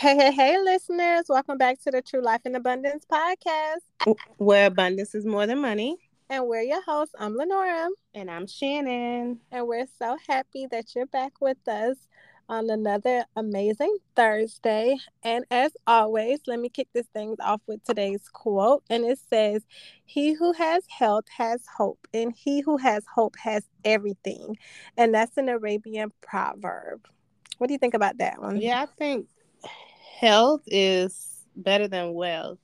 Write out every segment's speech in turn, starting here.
Hey, hey, hey, listeners. Welcome back to the True Life in Abundance podcast, where abundance is more than money. And we're your hosts. I'm Lenora. And I'm Shannon. And we're so happy that you're back with us on another amazing Thursday. And as always, let me kick this thing off with today's quote. And it says, He who has health has hope, and he who has hope has everything. And that's an Arabian proverb. What do you think about that one? Yeah, I think health is better than wealth.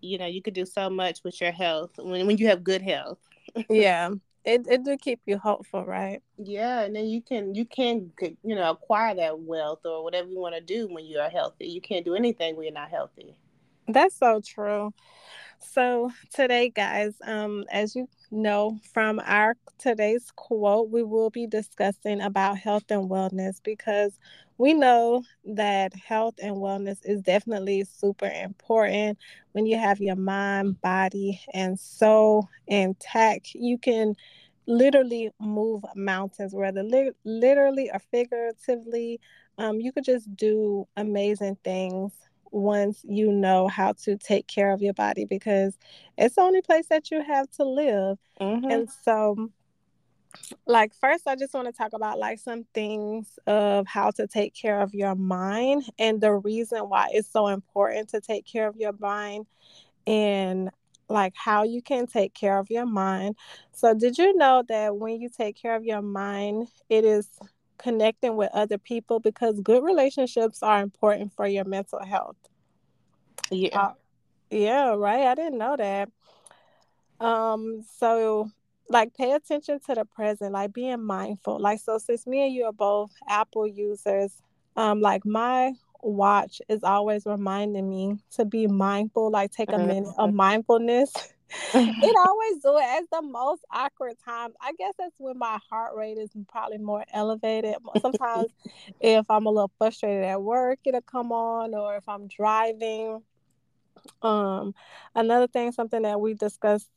You know, you could do so much with your health when when you have good health. yeah. It it do keep you hopeful, right? Yeah, and then you can you can you know acquire that wealth or whatever you want to do when you are healthy. You can't do anything when you're not healthy. That's so true. So today, guys, um, as you know from our today's quote, we will be discussing about health and wellness because we know that health and wellness is definitely super important. When you have your mind, body, and soul intact, you can literally move mountains, whether li- literally or figuratively. Um, you could just do amazing things once you know how to take care of your body because it's the only place that you have to live. Mm-hmm. And so like first i just want to talk about like some things of how to take care of your mind and the reason why it's so important to take care of your mind and like how you can take care of your mind so did you know that when you take care of your mind it is connecting with other people because good relationships are important for your mental health. Yeah. Uh, yeah, right. I didn't know that. Um, so like pay attention to the present, like being mindful. Like so since me and you are both Apple users, um, like my watch is always reminding me to be mindful, like take a minute of mm-hmm. mindfulness. it always do it at the most awkward times. I guess that's when my heart rate is probably more elevated. Sometimes if I'm a little frustrated at work, it'll come on, or if I'm driving. Um, another thing, something that we discussed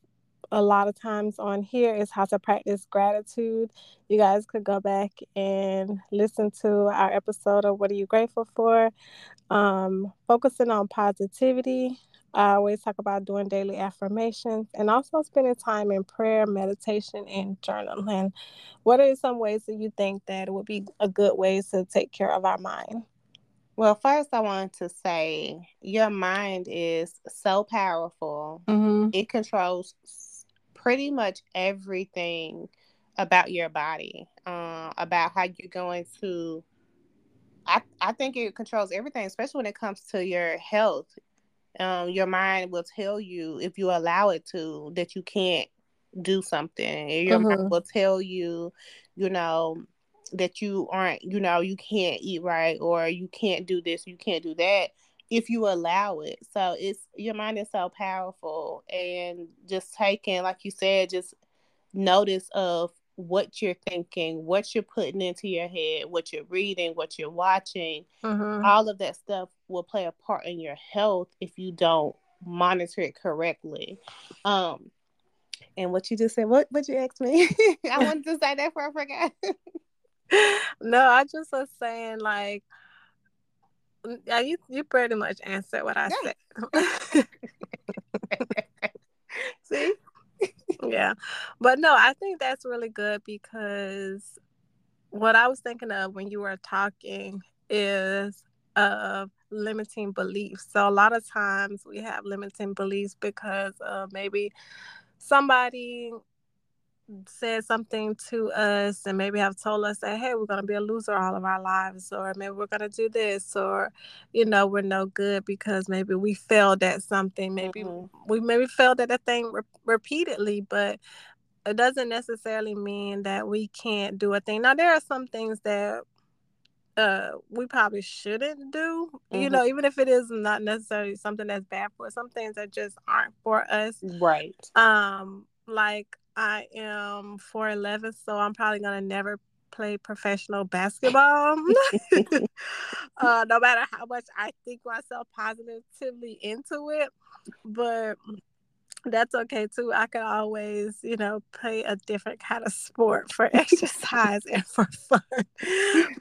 a lot of times on here is how to practice gratitude. You guys could go back and listen to our episode of What Are You Grateful For? Um, focusing on positivity, I always talk about doing daily affirmations and also spending time in prayer, meditation, and journaling. What are some ways that you think that would be a good way to take care of our mind? Well, first, I want to say your mind is so powerful. Mm-hmm. It controls pretty much everything about your body, uh, about how you're going to. I, I think it controls everything, especially when it comes to your health um, your mind will tell you if you allow it to that you can't do something. Your mm-hmm. mind will tell you, you know, that you aren't, you know, you can't eat right or you can't do this, you can't do that if you allow it. So it's your mind is so powerful and just taking, like you said, just notice of what you're thinking, what you're putting into your head, what you're reading, what you're watching, mm-hmm. all of that stuff will play a part in your health if you don't monitor it correctly. Um, and what you just said, what what you asked me? I wanted to say that for I forgot. no, I just was saying like yeah, you you pretty much answered what I yeah. said. See? yeah. But no, I think that's really good because what I was thinking of when you were talking is of limiting beliefs. So a lot of times we have limiting beliefs because uh, maybe somebody said something to us and maybe have told us that hey we're going to be a loser all of our lives or maybe we're going to do this or you know we're no good because maybe we failed at something maybe mm-hmm. we maybe failed at a thing re- repeatedly but it doesn't necessarily mean that we can't do a thing now there are some things that uh we probably shouldn't do mm-hmm. you know even if it is not necessarily something that's bad for us some things that just aren't for us right um like I am 4'11, so I'm probably going to never play professional basketball. uh, no matter how much I think myself positively into it. But that's okay too. I could always, you know, play a different kind of sport for exercise and for fun.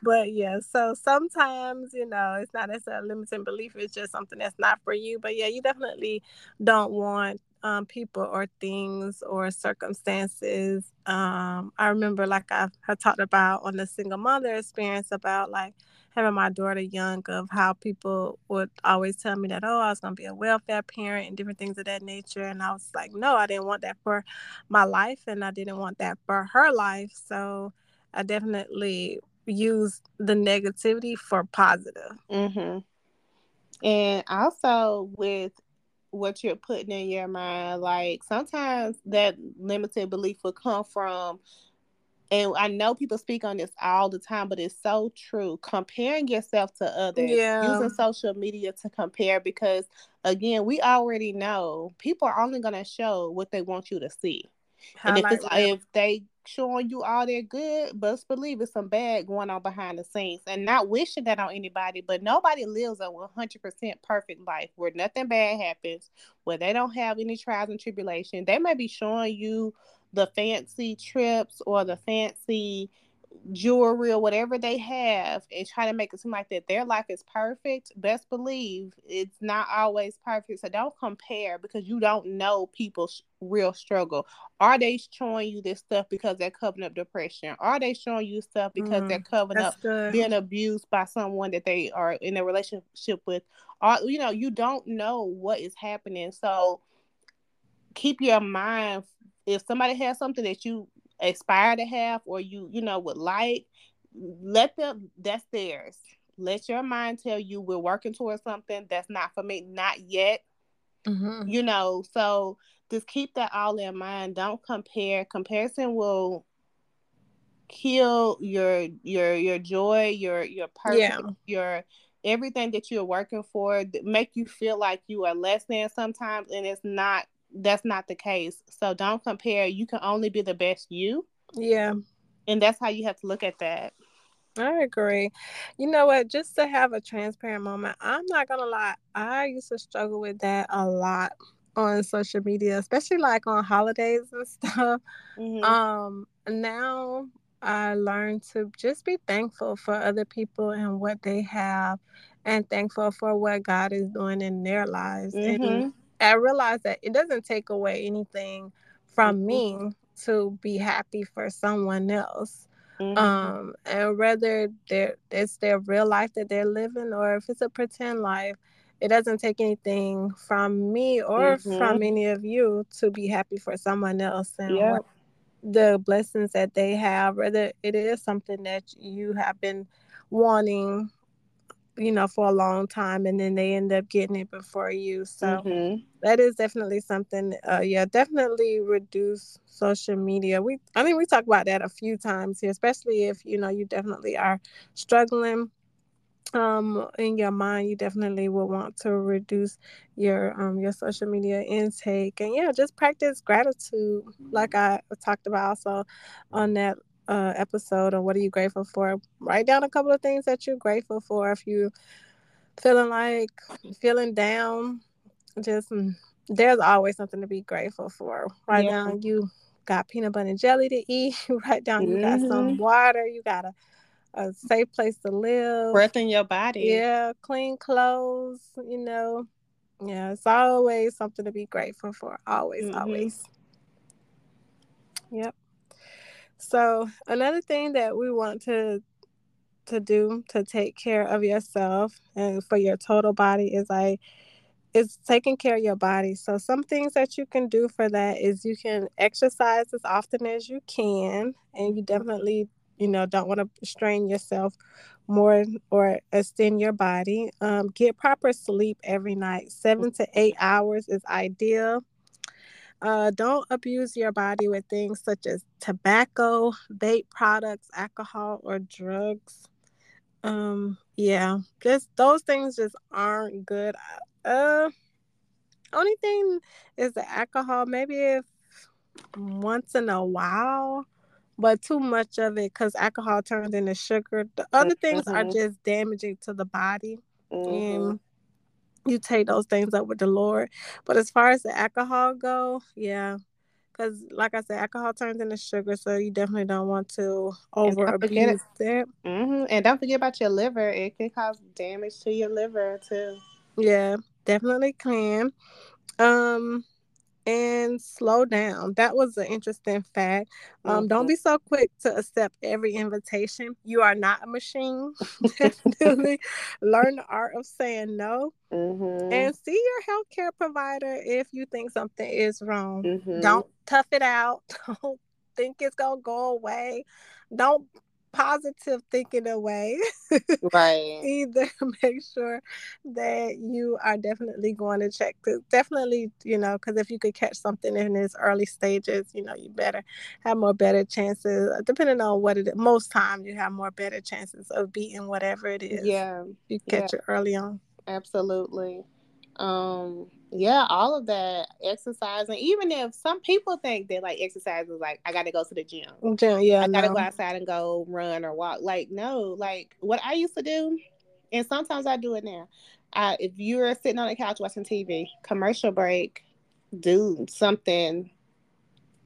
but yeah, so sometimes, you know, it's not necessarily a limiting belief, it's just something that's not for you. But yeah, you definitely don't want um, people or things or circumstances. Um, I remember, like I had talked about on the single mother experience, about like having my daughter young, of how people would always tell me that, oh, I was going to be a welfare parent and different things of that nature. And I was like, no, I didn't want that for my life, and I didn't want that for her life. So I definitely used the negativity for positive. Mm-hmm. And also with what you're putting in your mind. Like sometimes that limited belief will come from, and I know people speak on this all the time, but it's so true. Comparing yourself to others, yeah. using social media to compare, because again, we already know people are only going to show what they want you to see. and if it's, if they showing you all their good, but believe it's some bad going on behind the scenes. And not wishing that on anybody, but nobody lives a 100% perfect life where nothing bad happens, where they don't have any trials and tribulation. They may be showing you the fancy trips or the fancy jewelry or whatever they have and try to make it seem like that their life is perfect, best believe it's not always perfect. So don't compare because you don't know people's real struggle. Are they showing you this stuff because they're covering up depression? Are they showing you stuff because mm, they're covering up good. being abused by someone that they are in a relationship with? Or you know, you don't know what is happening. So keep your mind if somebody has something that you aspire to have or you you know would like let them that's theirs. Let your mind tell you we're working towards something that's not for me not yet. Mm-hmm. you know so just keep that all in mind. Don't compare. Comparison will kill your your your joy your your purpose yeah. your everything that you're working for. Make you feel like you are less than sometimes and it's not that's not the case. So don't compare. You can only be the best you. Yeah. And that's how you have to look at that. I agree. You know what? Just to have a transparent moment, I'm not gonna lie. I used to struggle with that a lot on social media, especially like on holidays and stuff. Mm-hmm. Um, now I learned to just be thankful for other people and what they have, and thankful for what God is doing in their lives. Mm-hmm. And I realize that it doesn't take away anything from mm-hmm. me to be happy for someone else. Mm-hmm. Um, and whether it's their real life that they're living or if it's a pretend life, it doesn't take anything from me or mm-hmm. from any of you to be happy for someone else and yeah. the blessings that they have, whether it is something that you have been wanting you know, for a long time and then they end up getting it before you. So mm-hmm. that is definitely something, uh, yeah, definitely reduce social media. We, I think we talked about that a few times here, especially if, you know, you definitely are struggling um in your mind you definitely will want to reduce your um your social media intake and yeah just practice gratitude like i talked about also on that uh, episode on what are you grateful for. Write down a couple of things that you're grateful for. If you feeling like feeling down, just mm, there's always something to be grateful for. Right yeah. down you got peanut butter and jelly to eat. Write down you got some mm-hmm. water. You got a a safe place to live. Breath in your body. Yeah, clean clothes. You know. Yeah, it's always something to be grateful for. Always, mm-hmm. always. Yep. So another thing that we want to to do to take care of yourself and for your total body is like is taking care of your body. So some things that you can do for that is you can exercise as often as you can and you definitely, you know, don't want to strain yourself more or extend your body. Um, get proper sleep every night. Seven to eight hours is ideal. Uh, don't abuse your body with things such as tobacco, vape products, alcohol, or drugs. Um, yeah, just those things just aren't good. Uh, only thing is the alcohol. Maybe if once in a while, but too much of it because alcohol turns into sugar. The other things mm-hmm. are just damaging to the body. Mm-hmm. And you take those things up with the Lord. But as far as the alcohol go, yeah, because like I said, alcohol turns into sugar, so you definitely don't want to over abuse it. Mm-hmm. And don't forget about your liver; it can cause damage to your liver too. Yeah, definitely can. Um, and slow down. That was an interesting fact. Um, mm-hmm. Don't be so quick to accept every invitation. You are not a machine. Definitely learn the art of saying no. Mm-hmm. And see your healthcare provider if you think something is wrong. Mm-hmm. Don't tough it out. Don't think it's going to go away. Don't positive thinking away. right. Either make sure that you are definitely going to check. Definitely, you know, because if you could catch something in its early stages, you know, you better have more better chances. Uh, depending on what it is, most times you have more better chances of beating whatever it is. Yeah. You catch yeah. it early on. Absolutely. Um, yeah, all of that exercise, and Even if some people think that like exercise is like I got to go to the gym. Gym, yeah, I got to go outside and go run or walk. Like no, like what I used to do, and sometimes I do it now. I, if you're sitting on the couch watching TV, commercial break, do something,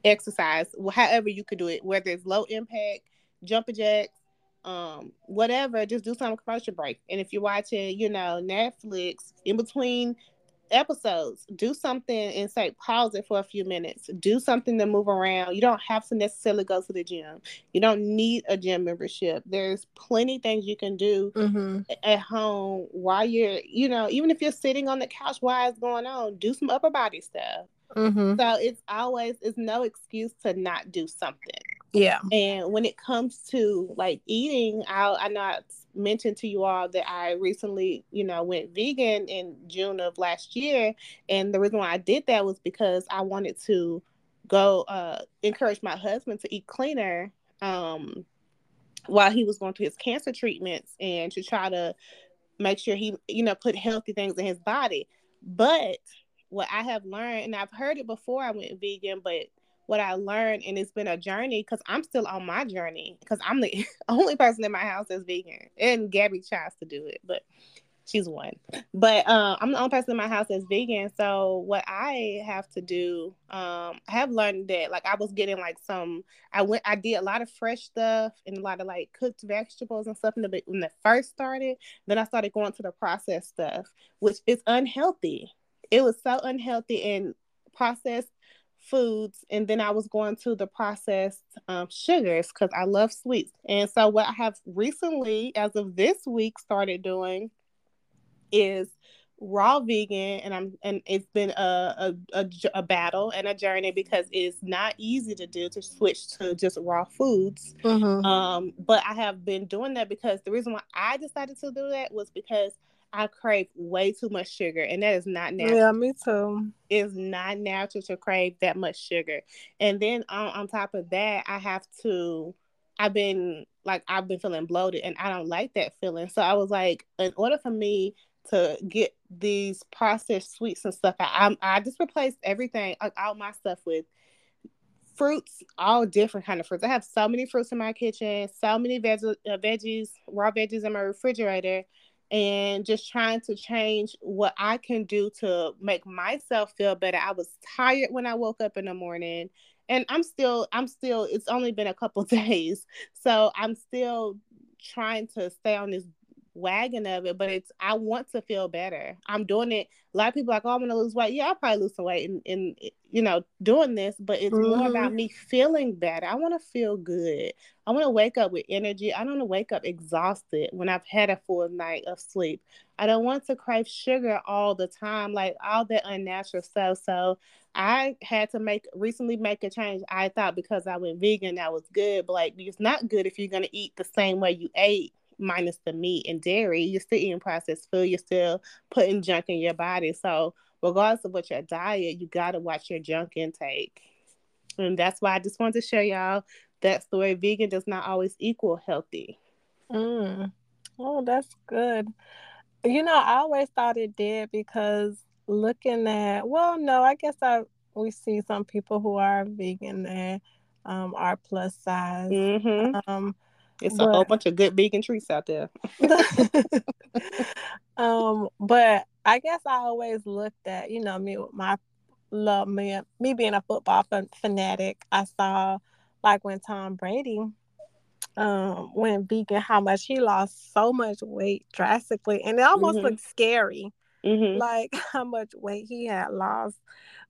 exercise, however you could do it, whether it's low impact, jumping jacks, um, whatever, just do some commercial break. And if you're watching, you know, Netflix in between episodes, do something and say pause it for a few minutes. Do something to move around. You don't have to necessarily go to the gym. You don't need a gym membership. There's plenty things you can do mm-hmm. at home while you're, you know, even if you're sitting on the couch while it's going on, do some upper body stuff. Mm-hmm. So it's always it's no excuse to not do something. Yeah. And when it comes to like eating, I I know I mentioned to you all that I recently, you know, went vegan in June of last year, and the reason why I did that was because I wanted to go uh encourage my husband to eat cleaner um while he was going through his cancer treatments and to try to make sure he you know put healthy things in his body. But what I have learned, and I've heard it before I went vegan, but what I learned, and it's been a journey because I'm still on my journey because I'm the only person in my house that's vegan, and Gabby tries to do it, but she's one. But uh, I'm the only person in my house that's vegan. So what I have to do, um, I have learned that like I was getting like some. I went, I did a lot of fresh stuff and a lot of like cooked vegetables and stuff in the when it first started. Then I started going to the processed stuff, which is unhealthy it was so unhealthy and processed foods and then i was going to the processed um, sugars because i love sweets and so what i have recently as of this week started doing is raw vegan and i'm and it's been a, a, a, a, battle and a journey because it's not easy to do to switch to just raw foods mm-hmm. um but i have been doing that because the reason why i decided to do that was because I crave way too much sugar, and that is not natural. Yeah, me too. It's not natural to crave that much sugar, and then on, on top of that, I have to. I've been like I've been feeling bloated, and I don't like that feeling. So I was like, in order for me to get these processed sweets and stuff, I I, I just replaced everything, like all my stuff with fruits, all different kind of fruits. I have so many fruits in my kitchen, so many veg- uh, veggies, raw veggies in my refrigerator and just trying to change what I can do to make myself feel better. I was tired when I woke up in the morning and I'm still I'm still it's only been a couple days. So I'm still trying to stay on this wagon of it, but it's I want to feel better. I'm doing it. A lot of people like, oh, I'm gonna lose weight. Yeah, I'll probably lose some weight in, in you know, doing this, but it's mm-hmm. more about mm-hmm. me feeling better. I want to feel good. I want to wake up with energy. I don't want to wake up exhausted when I've had a full night of sleep. I don't want to crave sugar all the time, like all that unnatural stuff. So I had to make recently make a change. I thought because I went vegan that was good, but like it's not good if you're gonna eat the same way you ate minus the meat and dairy, you're still eating processed food. You're still putting junk in your body. So, regardless of what your diet, you got to watch your junk intake. And that's why I just wanted to show y'all that story. Vegan does not always equal healthy. Mm. Oh, that's good. You know, I always thought it did because looking at, well, no, I guess I we see some people who are vegan and um, are plus size. Mm-hmm. Um, it's but, a whole bunch of good vegan treats out there. um, but I guess I always looked at, you know, me with my love me me being a football fanatic. I saw like when Tom Brady um went vegan, how much he lost so much weight drastically, and it almost mm-hmm. looked scary, mm-hmm. like how much weight he had lost.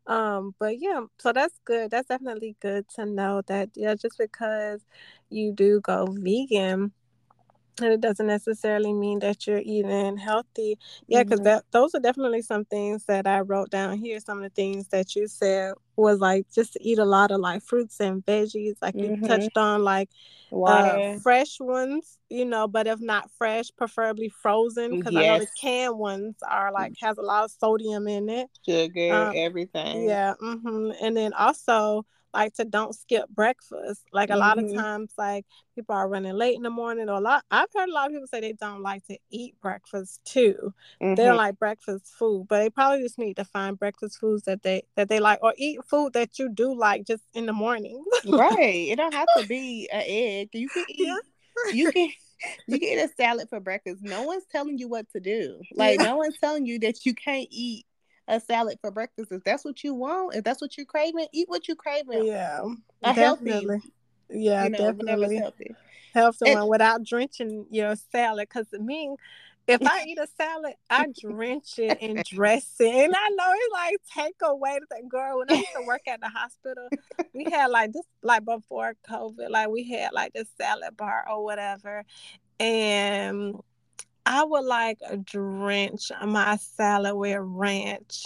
Um, but yeah, so that's good. That's definitely good to know that yeah, just because you do go vegan and it doesn't necessarily mean that you're eating healthy yeah because mm-hmm. that those are definitely some things that i wrote down here some of the things that you said was like just to eat a lot of like fruits and veggies like mm-hmm. you touched on like uh, fresh ones you know but if not fresh preferably frozen because yes. i know the canned ones are like has a lot of sodium in it sugar um, everything yeah mm-hmm. and then also like to don't skip breakfast. Like a mm-hmm. lot of times, like people are running late in the morning, or a lot. I've heard a lot of people say they don't like to eat breakfast too. Mm-hmm. They don't mm-hmm. like breakfast food, but they probably just need to find breakfast foods that they that they like, or eat food that you do like just in the morning. right. It don't have to be an egg. You can eat. Yeah. You can. You can eat a salad for breakfast. No one's telling you what to do. Like yeah. no one's telling you that you can't eat a salad for breakfast. If that's what you want, if that's what you're craving, eat what you're craving. Yeah, a definitely. healthy. Yeah, you know, definitely healthy. Healthy one without drenching your salad. Because me, if I eat a salad, I drench it in dressing. And I know it's like take away the girl. When I used to work at the hospital, we had like this like before COVID, like we had like this salad bar or whatever. And I would like a drench uh, my salad with ranch.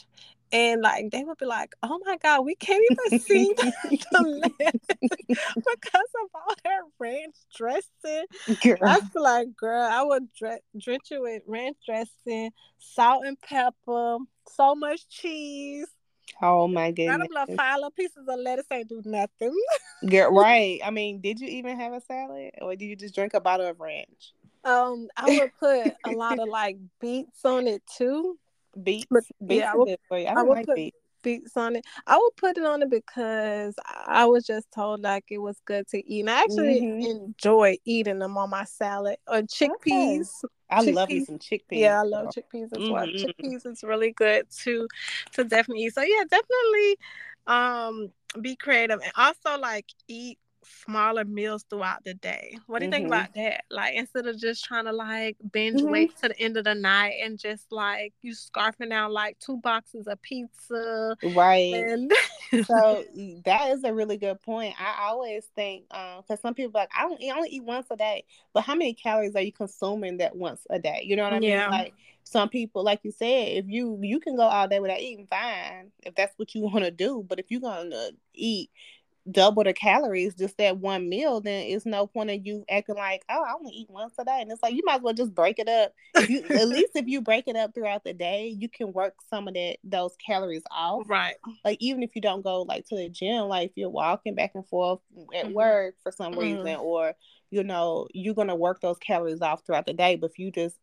And like they would be like, "Oh my god, we can't even see the, the because of all that ranch dressing." Girl. I feel like, girl, I would dre- drench it with ranch dressing, salt and pepper, so much cheese. Oh my goodness! Got a little pieces of lettuce ain't do nothing. Girl, right? I mean, did you even have a salad, or did you just drink a bottle of ranch? Um, I would put a lot of like beets on it too. Beets, but, beets yeah, I would, I, I would like put beets. beets on it. I would put it on it because I was just told like it was good to eat. And I actually mm-hmm. enjoy eating them on my salad or chickpeas. Okay. I chickpeas. love me some chickpeas. Yeah, I love chickpeas as mm-hmm. well. Chickpeas is really good to to definitely eat. So yeah, definitely um be creative and also like eat smaller meals throughout the day. What do you mm-hmm. think about that? Like instead of just trying to like binge mm-hmm. wait to the end of the night and just like you scarfing down like two boxes of pizza. Right. And... so that is a really good point. I always think um because some people like I don't I only eat once a day, but how many calories are you consuming that once a day? You know what I yeah. mean? Like some people, like you said, if you you can go all day without eating, fine, if that's what you want to do. But if you're gonna eat double the calories just that one meal, then it's no point in you acting like, oh, I only eat once a day. And it's like you might as well just break it up. You, at least if you break it up throughout the day, you can work some of that those calories off. Right. Like even if you don't go like to the gym, like if you're walking back and forth at mm-hmm. work for some mm-hmm. reason, or you know, you're gonna work those calories off throughout the day. But if you just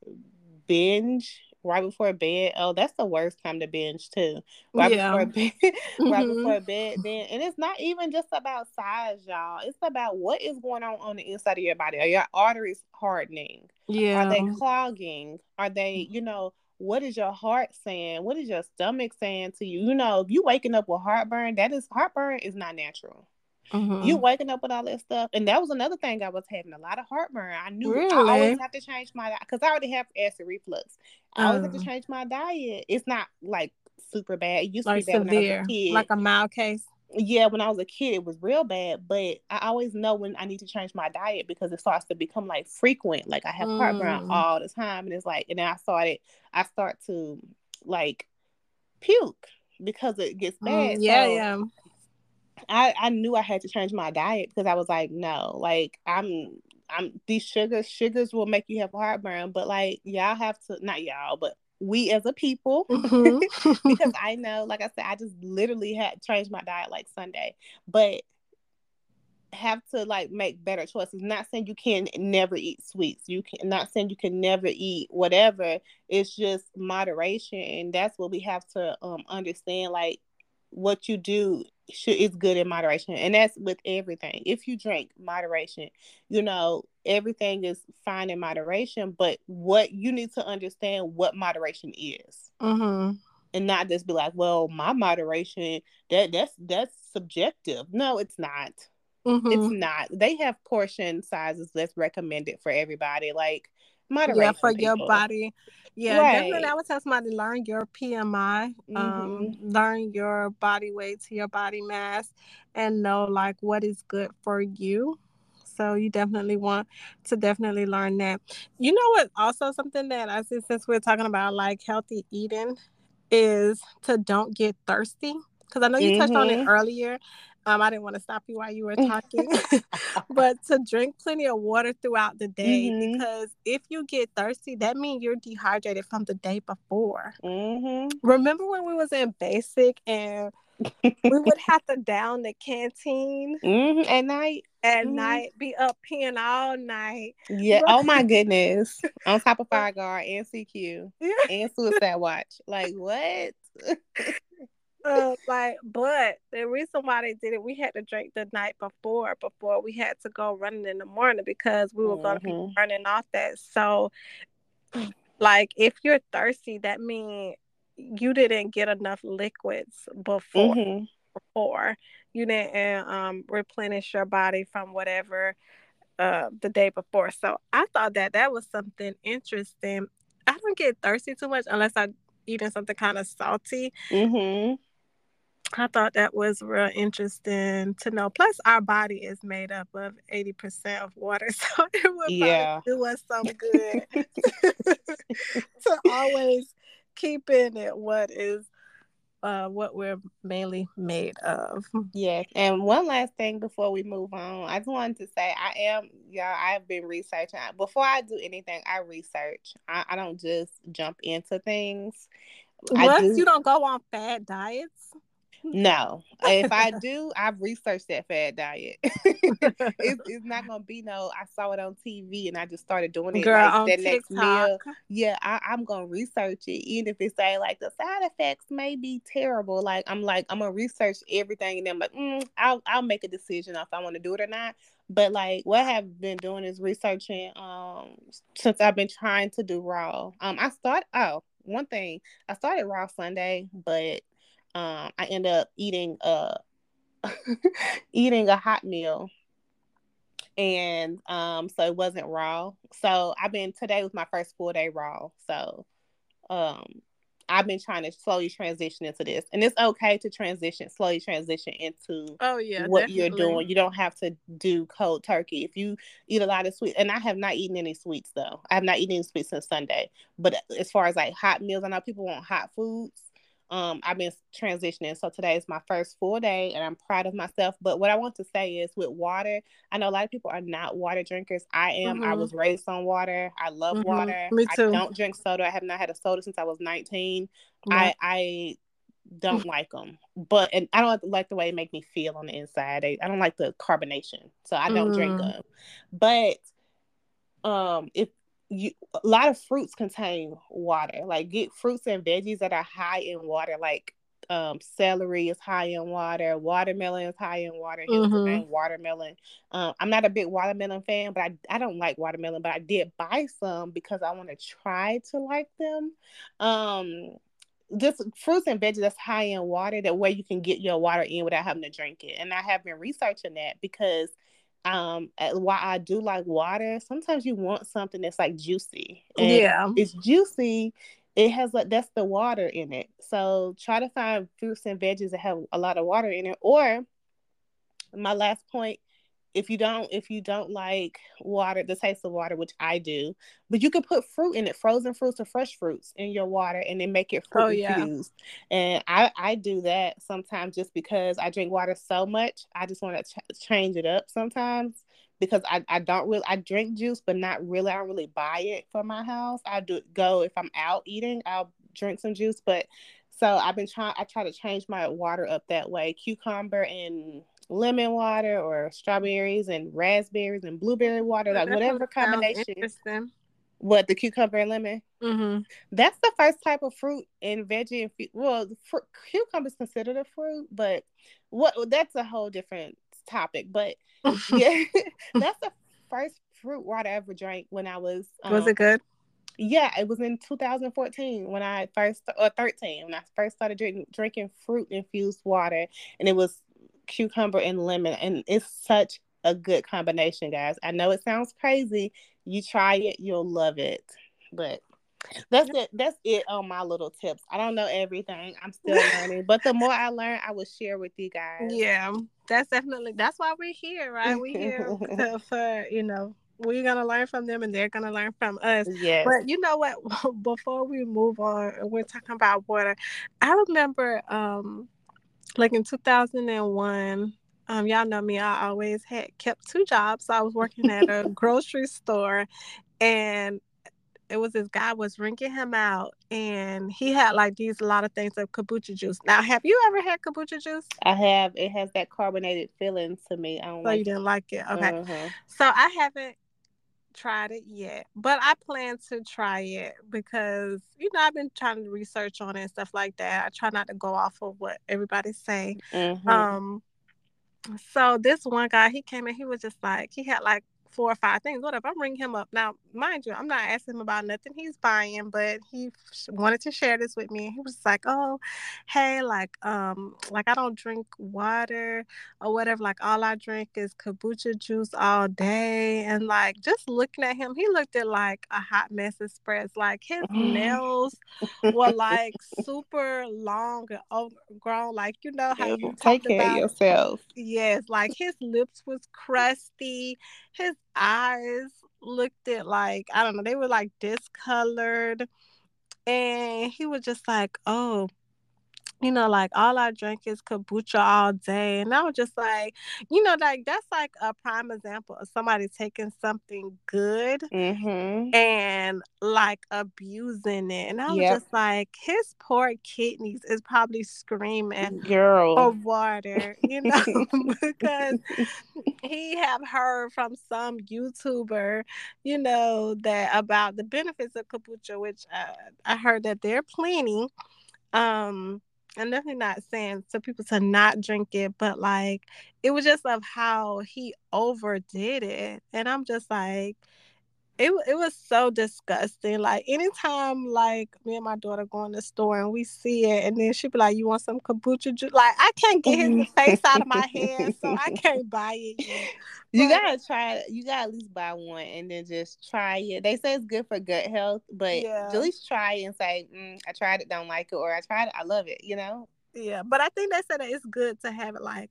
binge right before bed. Oh, that's the worst time to binge too. Right yeah. before bed, right mm-hmm. before bed. Then, and it's not even just about size, y'all. It's about what is going on on the inside of your body. Are your arteries hardening? Yeah. Are they clogging? Are they, you know? What is your heart saying? What is your stomach saying to you? You know, if you waking up with heartburn, that is heartburn is not natural. Mm-hmm. You waking up with all that stuff, and that was another thing I was having a lot of heartburn. I knew really? I always have to change my because I already have acid reflux. I always have to oh. change my diet. It's not like super bad. It used like to be bad severe, when I was a kid, like a mild case. Yeah, when I was a kid, it was real bad. But I always know when I need to change my diet because it starts to become like frequent. Like I have mm. heartburn all the time, and it's like, and then I started, I start to like puke because it gets bad. Mm, yeah, so, yeah. I, I knew I had to change my diet because I was like, no, like I'm I'm these sugars, sugars will make you have a heartburn, but like y'all have to not y'all, but we as a people mm-hmm. because I know, like I said, I just literally had changed my diet like Sunday, but have to like make better choices. Not saying you can never eat sweets. You can not saying you can never eat whatever. It's just moderation, and that's what we have to um understand. Like what you do should is good in moderation and that's with everything. If you drink moderation you know everything is fine in moderation but what you need to understand what moderation is. Mm-hmm. and not just be like well my moderation that that's that's subjective. No it's not. Mm-hmm. it's not. They have portion sizes that's recommended for everybody. Like yeah for your body yeah, right. definitely. I would tell somebody learn your BMI, um, mm-hmm. um, learn your body weight to your body mass, and know like what is good for you. So you definitely want to definitely learn that. You know what? Also, something that I see since we're talking about like healthy eating is to don't get thirsty. Because I know you mm-hmm. touched on it mm-hmm. earlier, um, I didn't want to stop you while you were talking, but to drink plenty of water throughout the day mm-hmm. because if you get thirsty, that means you're dehydrated from the day before. Mm-hmm. Remember when we was in basic and we would have to down the canteen mm-hmm. at night. At mm-hmm. night, be up peeing all night. Yeah. oh my goodness. On top of Fire Guard and CQ and Suicide Watch. Like what? Uh, like, but the reason why they did it, we had to drink the night before before we had to go running in the morning because we were mm-hmm. going to be running off that. So, like, if you're thirsty, that means you didn't get enough liquids before. Mm-hmm. Before you didn't um, replenish your body from whatever uh, the day before. So I thought that that was something interesting. I don't get thirsty too much unless I eating something kind of salty. Mm-hmm. I thought that was real interesting to know. Plus, our body is made up of 80% of water. So it would yeah. do us some good to always keep in it what is uh, what we're mainly made of. Yes. And one last thing before we move on, I just wanted to say I am, y'all, I've been researching. Before I do anything, I research. I, I don't just jump into things. What? Do... You don't go on fad diets? No, if I do, I've researched that fad diet. it's, it's, not gonna be no. I saw it on TV and I just started doing it. Girl, like, that TikTok. next meal, yeah, I, am gonna research it, even if it say like the side effects may be terrible. Like I'm like I'm gonna research everything, and then I'm like, mm, I'll I'll make a decision if I want to do it or not. But like what I have been doing is researching um since I've been trying to do raw. Um, I start oh one thing I started raw Sunday, but um, I end up eating a eating a hot meal, and um, so it wasn't raw. So I've been today was my first full day raw. So um, I've been trying to slowly transition into this, and it's okay to transition slowly transition into oh yeah what definitely. you're doing. You don't have to do cold turkey if you eat a lot of sweets. And I have not eaten any sweets though. I have not eaten any sweets since Sunday. But as far as like hot meals, I know people want hot foods um, I've been transitioning. So today is my first full day and I'm proud of myself. But what I want to say is with water, I know a lot of people are not water drinkers. I am. Mm-hmm. I was raised on water. I love mm-hmm. water. Me too. I don't drink soda. I have not had a soda since I was 19. I, I don't like them, but and I don't like the way it make me feel on the inside. I, I don't like the carbonation, so I don't mm. drink them. But um, if you a lot of fruits contain water. Like get fruits and veggies that are high in water, like um, celery is high in water, watermelon is high in water. Mm-hmm. watermelon. Um, I'm not a big watermelon fan, but I, I don't like watermelon, but I did buy some because I want to try to like them. Um, just fruits and veggies that's high in water, that way you can get your water in without having to drink it. And I have been researching that because um why I do like water, sometimes you want something that's like juicy. And yeah. It's juicy. It has like that's the water in it. So try to find fruits and veggies that have a lot of water in it. Or my last point if you don't if you don't like water the taste of water which i do but you can put fruit in it frozen fruits or fresh fruits in your water and then make it oh, fruit oh, infused yeah. and i i do that sometimes just because i drink water so much i just want to ch- change it up sometimes because I, I don't really I drink juice but not really I don't really buy it for my house. I do go if I'm out eating, I'll drink some juice, but so I've been trying I try to change my water up that way. Cucumber and lemon water or strawberries and raspberries and blueberry water, like whatever combination. What the cucumber and lemon? Mm-hmm. That's the first type of fruit and veggie. And well, fr- cucumber is considered a fruit, but what? That's a whole different topic. But yeah, that's the first fruit water I ever drank when I was. Um, was it good? Yeah, it was in 2014 when I first or 13 when I first started drinking drinking fruit infused water, and it was cucumber and lemon, and it's such a good combination, guys. I know it sounds crazy. You try it, you'll love it. But that's it. That's it on my little tips. I don't know everything. I'm still learning, but the more I learn, I will share with you guys. Yeah, that's definitely that's why we're here, right? We're here to, for you know we're gonna learn from them and they're gonna learn from us. Yeah. But you know what? Before we move on, we're talking about water. I remember um like in 2001 um, y'all know me. I always had kept two jobs. So I was working at a grocery store, and it was this guy was drinking him out, and he had like these a lot of things of kombucha juice. Now, have you ever had kombucha juice? I have. It has that carbonated feeling to me. I don't. So like you didn't like it, okay? Uh-huh. So I haven't tried it yet, but I plan to try it because you know I've been trying to research on it and stuff like that. I try not to go off of what everybody say. Mm-hmm. Um, so this one guy, he came in, he was just like, he had like four or five things, whatever. I'm ringing him up. Now, mind you, I'm not asking him about nothing he's buying, but he wanted to share this with me. He was like, "Oh, hey, like, um, like I don't drink water or whatever. Like all I drink is kombucha juice all day." And like just looking at him, he looked at like a hot mess express. Like his nails were like super long and overgrown. Like you know how you take care about, of yourself. Yes, like his lips was crusty. His eyes looked at like I don't know, they were like discolored. And he was just like, Oh, you know, like all I drink is kombucha all day. And I was just like, you know, like that's like a prime example of somebody taking something good mm-hmm. and like abusing it. And I was yep. just like, his poor kidneys is probably screaming Girl. for water, you know, because he have heard from some YouTuber, you know, that about the benefits of kombucha, which uh, I heard that they're plenty. Um, I'm definitely not saying to people to not drink it, but like it was just of how he overdid it. And I'm just like, it, it was so disgusting. Like anytime like me and my daughter go in the store and we see it and then she be like, You want some kombucha juice? Like I can't get his face out of my head, so I can't buy it yet. You but, gotta try it. You gotta at least buy one and then just try it. They say it's good for gut health, but yeah. at least try it and say, mm, I tried it, don't like it, or I tried it, I love it, you know? Yeah, but I think they said that it's good to have it like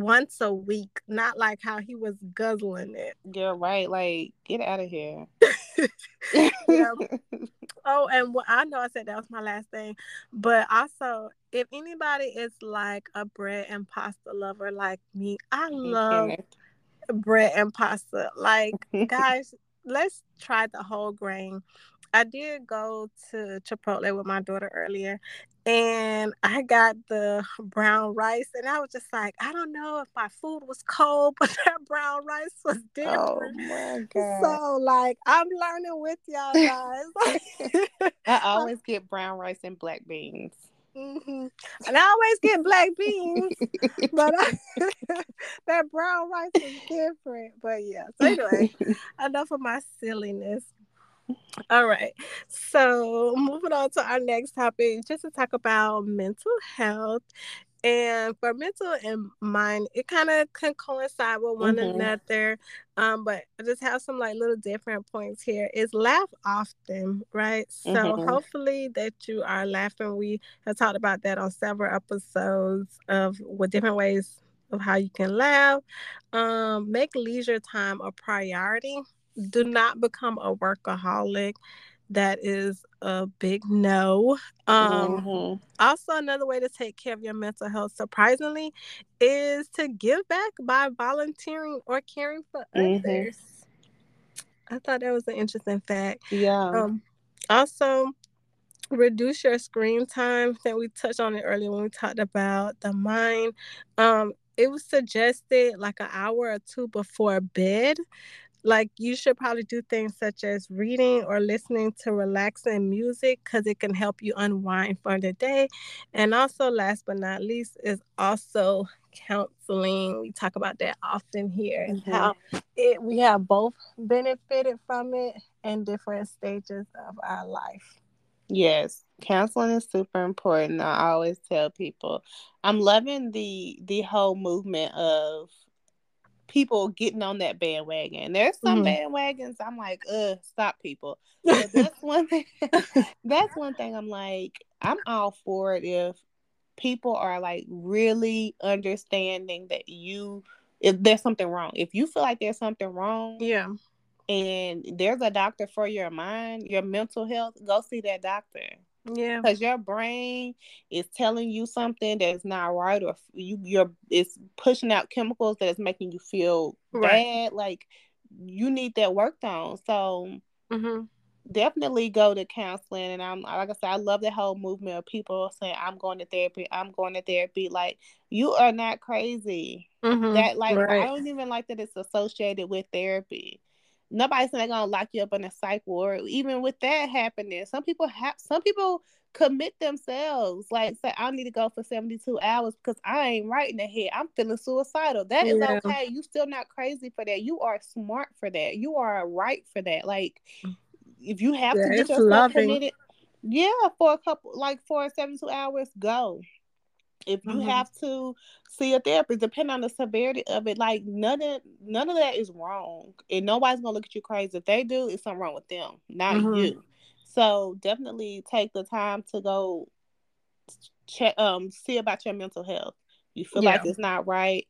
once a week, not like how he was guzzling it. Yeah, right. Like, get out of here. yeah. Oh, and what I know I said that was my last thing, but also if anybody is like a bread and pasta lover like me, I love bread and pasta. Like, guys, let's try the whole grain. I did go to Chipotle with my daughter earlier and I got the brown rice and I was just like, I don't know if my food was cold, but that brown rice was oh different. Oh my god. So like I'm learning with y'all guys. I always get brown rice and black beans. Mm-hmm. And I always get black beans, but I, that brown rice is different. But yeah, so anyway, enough of my silliness. All right. So, moving on to our next topic, just to talk about mental health. And for mental and mind, it kind of can coincide with one mm-hmm. another. Um, but I just have some like little different points here. Is laugh often, right? So mm-hmm. hopefully that you are laughing. We have talked about that on several episodes of with different ways of how you can laugh. Um, make leisure time a priority do not become a workaholic. That is a big no. Um, mm-hmm. Also, another way to take care of your mental health, surprisingly, is to give back by volunteering or caring for mm-hmm. others. I thought that was an interesting fact. Yeah. Um, also, reduce your screen time. I think we touched on it earlier when we talked about the mind. Um, it was suggested like an hour or two before bed like you should probably do things such as reading or listening to relaxing music because it can help you unwind for the day. And also last but not least is also counseling. We talk about that often here and mm-hmm. how it we have both benefited from it in different stages of our life. Yes counseling is super important. I always tell people i'm loving the the whole movement of people getting on that bandwagon. There's some mm-hmm. bandwagons I'm like, uh, stop people. But that's one thing that's one thing I'm like, I'm all for it if people are like really understanding that you if there's something wrong. If you feel like there's something wrong, yeah. And there's a doctor for your mind, your mental health, go see that doctor. Yeah. Because your brain is telling you something that's not right or you you're it's pushing out chemicals that is making you feel right. bad. Like you need that worked on. So mm-hmm. definitely go to counseling and I'm like I said, I love the whole movement of people saying I'm going to therapy, I'm going to therapy. Like you are not crazy. Mm-hmm. That like right. I don't even like that it's associated with therapy nobody's not gonna lock you up in a psych ward. Even with that happening, some people have some people commit themselves. Like say, I need to go for 72 hours because I ain't right in the head. I'm feeling suicidal. That is yeah. okay. You still not crazy for that. You are smart for that. You are right for that. Like if you have yeah, to get yourself loving. committed, yeah, for a couple like for 72 hours, go if you mm-hmm. have to see a therapist, depending on the severity of it, like none of none of that is wrong, and nobody's gonna look at you crazy. If they do, it's something wrong with them, not mm-hmm. you. So definitely take the time to go check, um, see about your mental health. You feel yeah. like it's not right,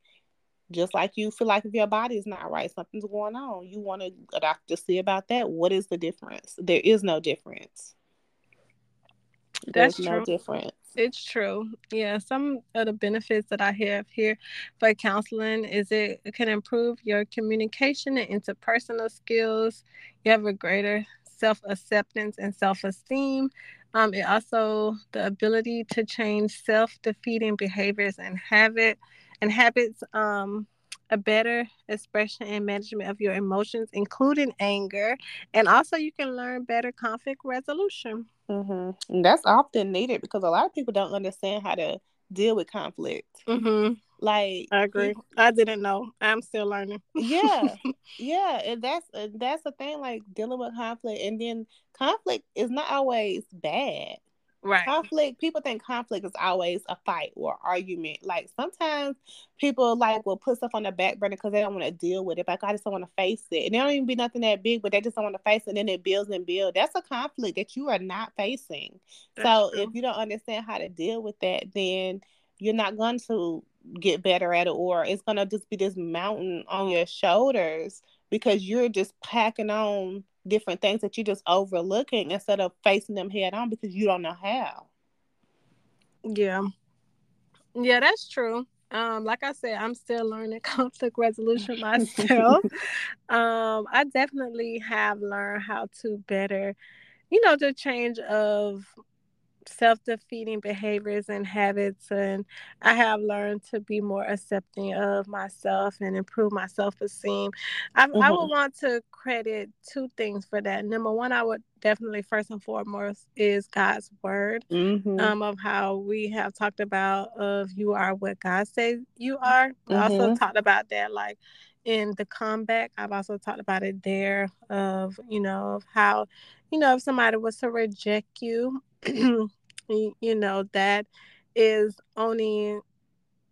just like you feel like if your body is not right, something's going on. You want a doctor to see about that. What is the difference? There is no difference. There's That's no difference. It's true. Yeah, some of the benefits that I have here for counseling is it can improve your communication and interpersonal skills. You have a greater self acceptance and self esteem. Um, it also the ability to change self defeating behaviors and habit and habits. Um, a better expression and management of your emotions, including anger, and also you can learn better conflict resolution. Mm-hmm. that's often needed because a lot of people don't understand how to deal with conflict. Mm-hmm. Like I agree. I didn't know. I'm still learning. yeah, yeah, and that's that's the thing. Like dealing with conflict, and then conflict is not always bad. Right. Conflict, people think conflict is always a fight or argument. Like sometimes people like will put stuff on the back burner because they don't want to deal with it. Like I just don't want to face it. And it don't even be nothing that big, but they just don't want to face it. And then it builds and builds. That's a conflict that you are not facing. That's so true. if you don't understand how to deal with that, then you're not going to get better at it, or it's gonna just be this mountain on your shoulders because you're just packing on different things that you're just overlooking instead of facing them head on because you don't know how. Yeah. Yeah, that's true. Um, like I said, I'm still learning conflict resolution myself. um, I definitely have learned how to better, you know, the change of self-defeating behaviors and habits and i have learned to be more accepting of myself and improve my self-esteem I, mm-hmm. I would want to credit two things for that number one i would definitely first and foremost is god's word mm-hmm. um, of how we have talked about of you are what god says you are mm-hmm. also talked about that like in the comeback i've also talked about it there of you know of how you know if somebody was to reject you you know that is only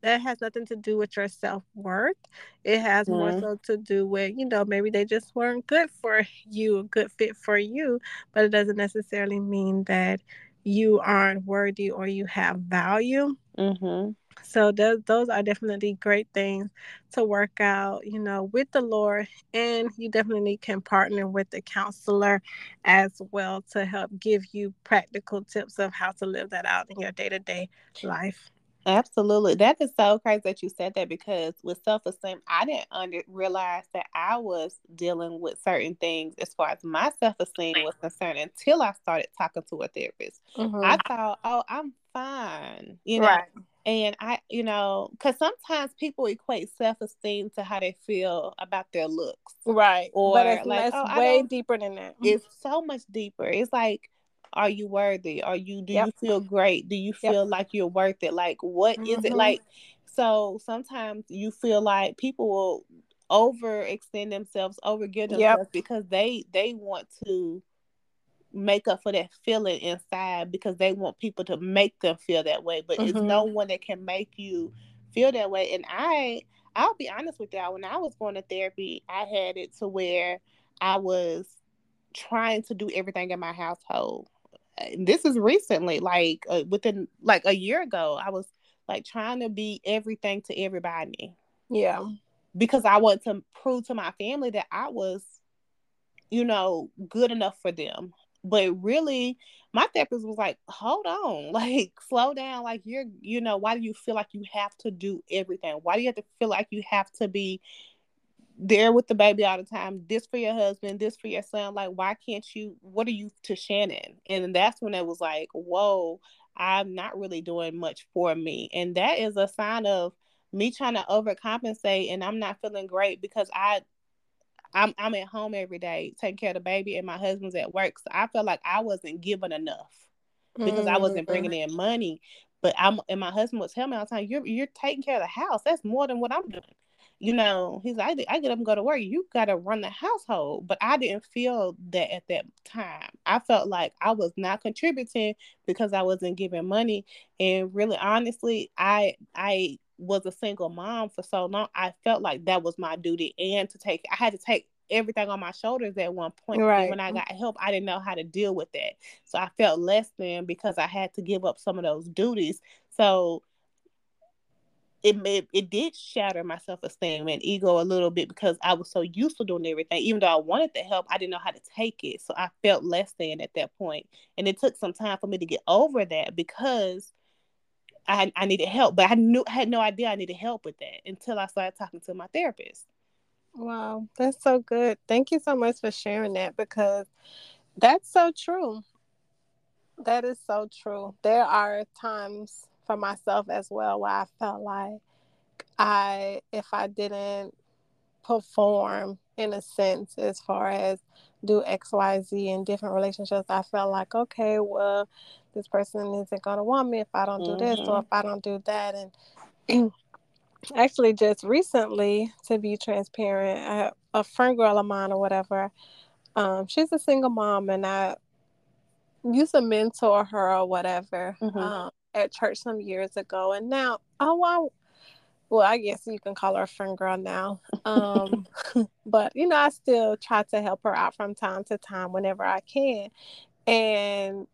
that has nothing to do with your self-worth it has mm-hmm. more so to do with you know maybe they just weren't good for you a good fit for you but it doesn't necessarily mean that you aren't worthy or you have value mm-hmm. So those those are definitely great things to work out, you know, with the Lord, and you definitely can partner with the counselor as well to help give you practical tips of how to live that out in your day to day life. Absolutely. That is so crazy that you said that because with self esteem, I didn't under, realize that I was dealing with certain things as far as my self esteem was concerned until I started talking to a therapist. Mm-hmm. I thought, oh, I'm fine. You know, right And I, you know, because sometimes people equate self esteem to how they feel about their looks, right? Or but it's, like, oh, way deeper than that. It's so much deeper. It's like, are you worthy? Are you? Do yep. you feel great? Do you feel yep. like you're worth it? Like, what mm-hmm. is it like? So sometimes you feel like people will overextend themselves, overgive themselves yep. because they they want to make up for that feeling inside because they want people to make them feel that way. But mm-hmm. it's no one that can make you feel that way. And I I'll be honest with y'all, when I was going to therapy, I had it to where I was trying to do everything in my household. This is recently, like uh, within like a year ago, I was like trying to be everything to everybody. Yeah. Because I want to prove to my family that I was, you know, good enough for them. But really, my therapist was like, hold on, like slow down. Like you're, you know, why do you feel like you have to do everything? Why do you have to feel like you have to be there with the baby all the time? This for your husband, this for your son. Like, why can't you? What are you to Shannon? And that's when it was like, whoa, I'm not really doing much for me. And that is a sign of me trying to overcompensate and I'm not feeling great because I I'm I'm at home every day taking care of the baby and my husband's at work. So I felt like I wasn't given enough because mm-hmm. I wasn't bringing mm-hmm. in money. But I'm and my husband would tell me all the time, "You're you're taking care of the house. That's more than what I'm doing." You know, he's like, I, I get up and go to work. You got to run the household. But I didn't feel that at that time. I felt like I was not contributing because I wasn't giving money. And really, honestly, I I was a single mom for so long, I felt like that was my duty and to take I had to take everything on my shoulders at one point. Right. When I got help, I didn't know how to deal with that. So I felt less than because I had to give up some of those duties. So it it, it did shatter my self esteem and ego a little bit because I was so used to doing everything. Even though I wanted the help, I didn't know how to take it. So I felt less than at that point. And it took some time for me to get over that because I, I needed help, but I knew had no idea I needed help with that until I started talking to my therapist. Wow, that's so good. Thank you so much for sharing that because that's so true. That is so true. There are times for myself as well where I felt like I if I didn't perform in a sense as far as do XYZ in different relationships, I felt like, okay, well, this person isn't going to want me if I don't do mm-hmm. this or mm-hmm. if I don't do that. And actually, just recently, to be transparent, I, a friend girl of mine or whatever, um, she's a single mom, and I used to mentor her or whatever mm-hmm. um, at church some years ago. And now, oh, I, well, I guess you can call her a friend girl now. Um, but you know, I still try to help her out from time to time whenever I can. And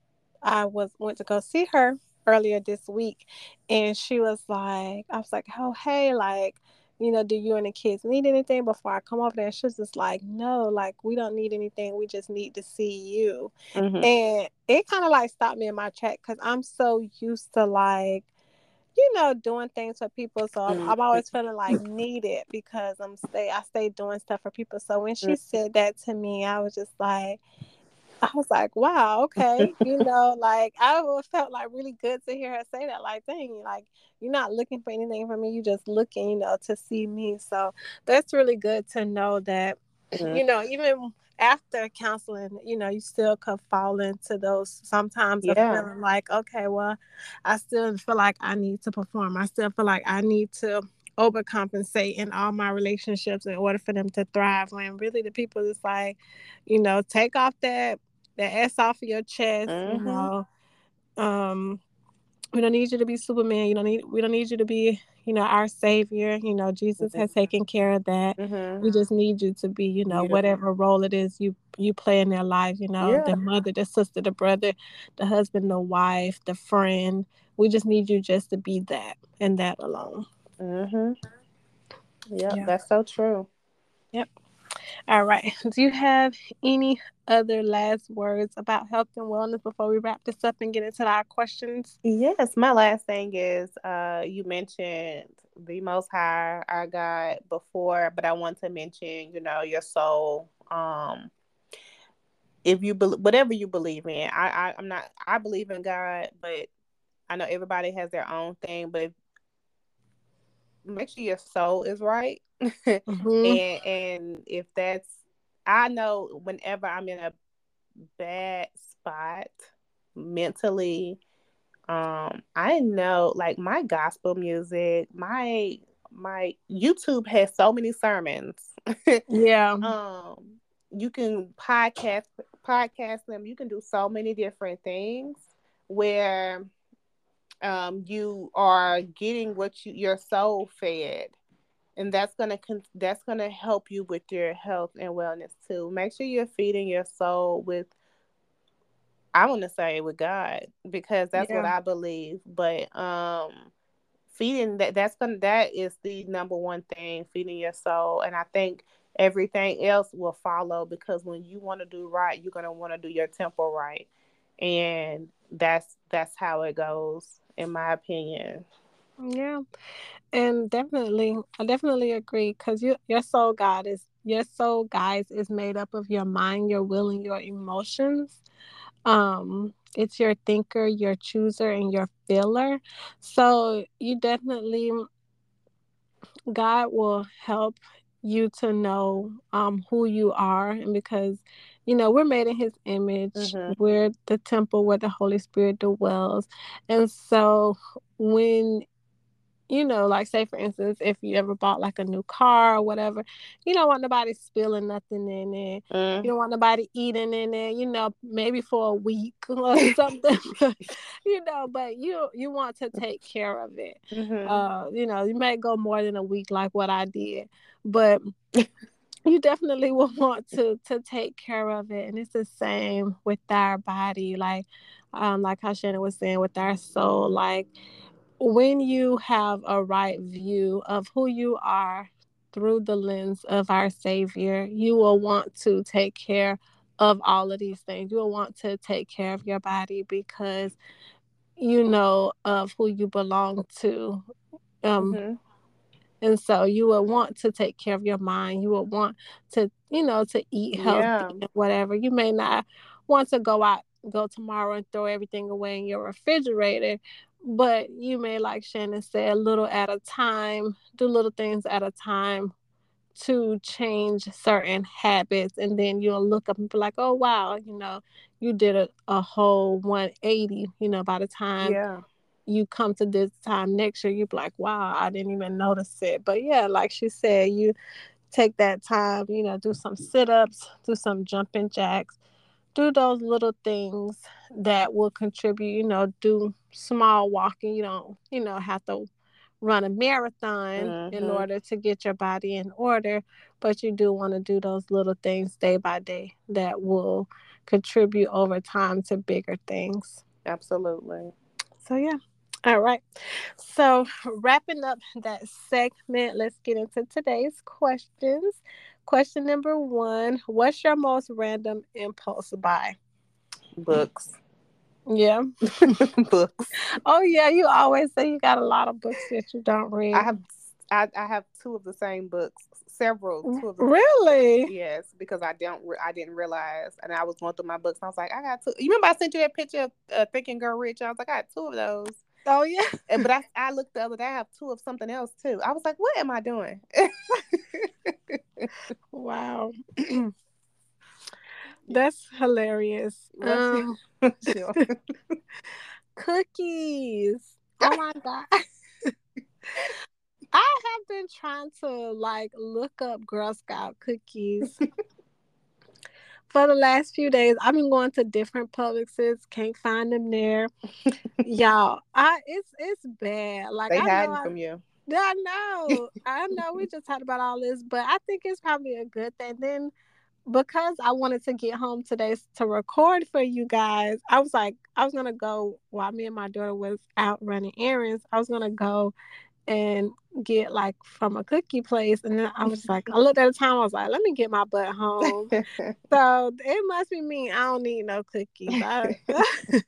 I was went to go see her earlier this week and she was like I was like, Oh hey, like, you know, do you and the kids need anything before I come over there? And she was just like, No, like we don't need anything. We just need to see you. Mm-hmm. And it kind of like stopped me in my track because I'm so used to like you know, doing things for people. So I'm, I'm, always mm-hmm. feeling like needed because I'm stay I stay doing stuff for people. So when she mm-hmm. said that to me, I was just like, I was like, wow, okay. you know, like I felt like really good to hear her say that. Like, dang, like you're not looking for anything from me. You're just looking, you know, to see me. So that's really good to know that, mm-hmm. you know, even after counseling, you know, you still could fall into those sometimes yeah. of feeling like, okay, well, I still feel like I need to perform. I still feel like I need to overcompensate in all my relationships in order for them to thrive. When really the people is like, you know, take off that that ass off of your chest. Mm-hmm. You know, um, we don't need you to be Superman. You don't need. We don't need you to be, you know, our savior. You know, Jesus mm-hmm. has taken care of that. Mm-hmm. We just need you to be, you know, yeah. whatever role it is you you play in their life. You know, yeah. the mother, the sister, the brother, the husband, the wife, the friend. We just need you just to be that and that alone. Mhm. Yep, yeah, that's so true. Yep. All right. Do you have any other last words about health and wellness before we wrap this up and get into our questions? Yes, my last thing is uh, you mentioned the Most High, our God, before, but I want to mention, you know, your soul. Um, if you believe whatever you believe in, I, I I'm not I believe in God, but I know everybody has their own thing. But if, make sure your soul is right. mm-hmm. and and if that's I know whenever I'm in a bad spot mentally, um, I know like my gospel music, my my YouTube has so many sermons. yeah. Um, you can podcast podcast them. You can do so many different things where um you are getting what you your soul fed and that's gonna that's gonna help you with your health and wellness too. Make sure you're feeding your soul with I want to say with God because that's yeah. what I believe. But um, feeding that that's gonna that is the number one thing feeding your soul, and I think everything else will follow because when you want to do right, you're gonna want to do your temple right, and that's that's how it goes in my opinion. Yeah, and definitely, I definitely agree because you, your soul, God is your soul, guys, is made up of your mind, your will, and your emotions. Um, it's your thinker, your chooser, and your feeler. So you definitely, God will help you to know um who you are, and because you know we're made in His image, mm-hmm. we're the temple where the Holy Spirit dwells, and so when you know, like say for instance, if you ever bought like a new car or whatever, you don't want nobody spilling nothing in it. Mm. You don't want nobody eating in it, you know, maybe for a week or something. you know, but you you want to take care of it. Mm-hmm. Uh, you know, you may go more than a week like what I did, but you definitely will want to to take care of it. And it's the same with our body, like um, like how Shannon was saying with our soul, like when you have a right view of who you are through the lens of our Savior, you will want to take care of all of these things. You will want to take care of your body because you know of who you belong to. Um, mm-hmm. And so you will want to take care of your mind. You will want to, you know, to eat healthy yeah. whatever. You may not want to go out, go tomorrow and throw everything away in your refrigerator, but you may like shannon said a little at a time do little things at a time to change certain habits. And then you'll look up and be like oh wow you know you did a, a whole 180 you know by the time yeah. you come to this time next year you be like wow i didn't even notice it. But yeah like she said you take that time you know do some sit-ups do some jumping jacks do those little things that will contribute you know do small walking you don't you know have to run a marathon mm-hmm. in order to get your body in order but you do want to do those little things day by day that will contribute over time to bigger things absolutely so yeah all right. So, wrapping up that segment, let's get into today's questions. Question number one What's your most random impulse buy? Books. Yeah. books. Oh, yeah. You always say you got a lot of books that you don't read. I have. I, I have two of the same books, several. Two of the really? Yes, because I don't. Re- I didn't realize, and I was going through my books. And I was like, I got two. You remember I sent you that picture of uh, Think and Grow Rich? I was like, I got two of those. Oh yeah. And, but I I looked the other day. I have two of something else too. I was like, what am I doing? wow. That's hilarious. Um, cookies. Oh my god. I have been trying to like look up Girl Scout cookies for the last few days. I've been going to different Publixes, can't find them there. Y'all, I it's it's bad. Like they I hide from you. I know, I know. We just talked about all this, but I think it's probably a good thing. Then because I wanted to get home today to record for you guys, I was like, I was gonna go while me and my daughter was out running errands. I was gonna go and get like from a cookie place. And then I was like, I looked at the time, I was like, let me get my butt home. so it must be me. I don't need no cookies. I,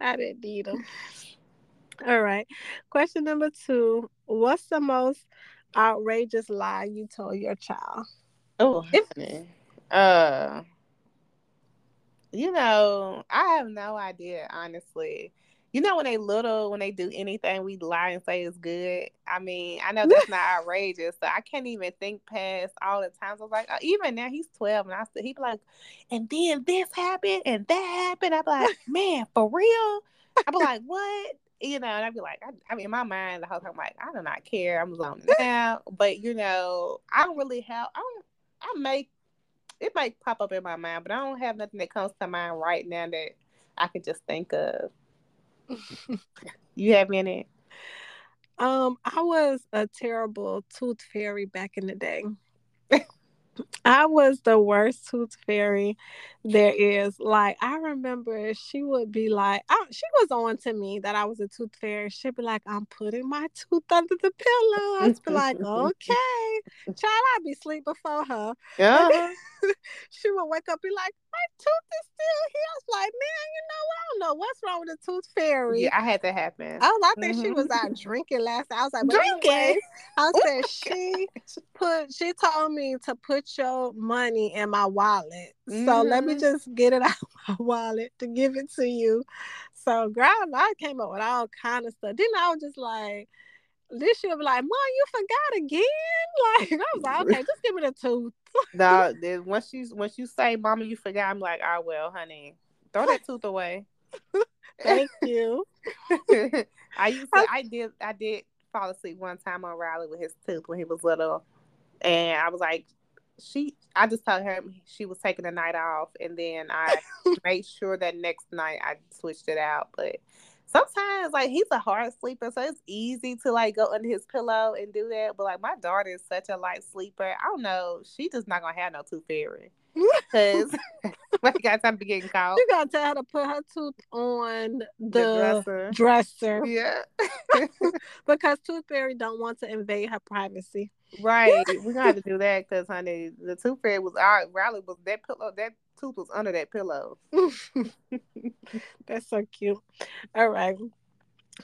I didn't need them. All right. Question number two What's the most outrageous lie you told your child? Oh, if- uh, you know, I have no idea, honestly. You know when they little, when they do anything, we lie and say it's good. I mean, I know that's not outrageous, so I can't even think past all the times. I was like, oh, even now he's twelve, and I still he be like, and then this happened and that happened. I be like, man, for real. I be like, what? You know, and I'd be like, I, I mean, in my mind, the whole time, I'm like, I do not care. I'm zoning out. But you know, I don't really have. I don't. I make it might pop up in my mind, but I don't have nothing that comes to mind right now that I can just think of. you have any? Um, I was a terrible tooth fairy back in the day. I was the worst tooth fairy there is. Like I remember she would be like, I, she was on to me that I was a tooth fairy. She'd be like, I'm putting my tooth under the pillow. I'd be like, okay. Child, I'd be asleep before her. Yeah. she would wake up, be like, my tooth is still here. I was like, man, you know what? I don't know what's wrong with the tooth fairy. Yeah, I had that happen. I was, I think mm-hmm. she was out drinking last. Night. I was like, drinking. Anyway, I said oh she put. She told me to put your money in my wallet. Mm-hmm. So let me mm-hmm. just get it out of my wallet to give it to you. So, grandma, I came up with all kind of stuff. Then I was just like this year be like, Mom, you forgot again. Like I was like, okay, just give me the tooth. no, then once you once you say, Mama, you forgot, I'm like, oh well, honey, throw that tooth away. Thank you. I used to, I did, I did fall asleep one time on Riley with his tooth when he was little, and I was like, she, I just told her she was taking the night off, and then I made sure that next night I switched it out, but sometimes like he's a hard sleeper, so it's easy to like go under his pillow and do that. But like my daughter is such a light sleeper. I don't know. She just not gonna have no tooth fairy. Because I got time to getting caught. You gotta tell her to put her tooth on the, the dresser. dresser. Yeah. because tooth fairy don't want to invade her privacy. Right. We're gonna have to do that because honey, the tooth fairy was our Riley was that pillow that tooth was under that pillow. That's so cute. All right.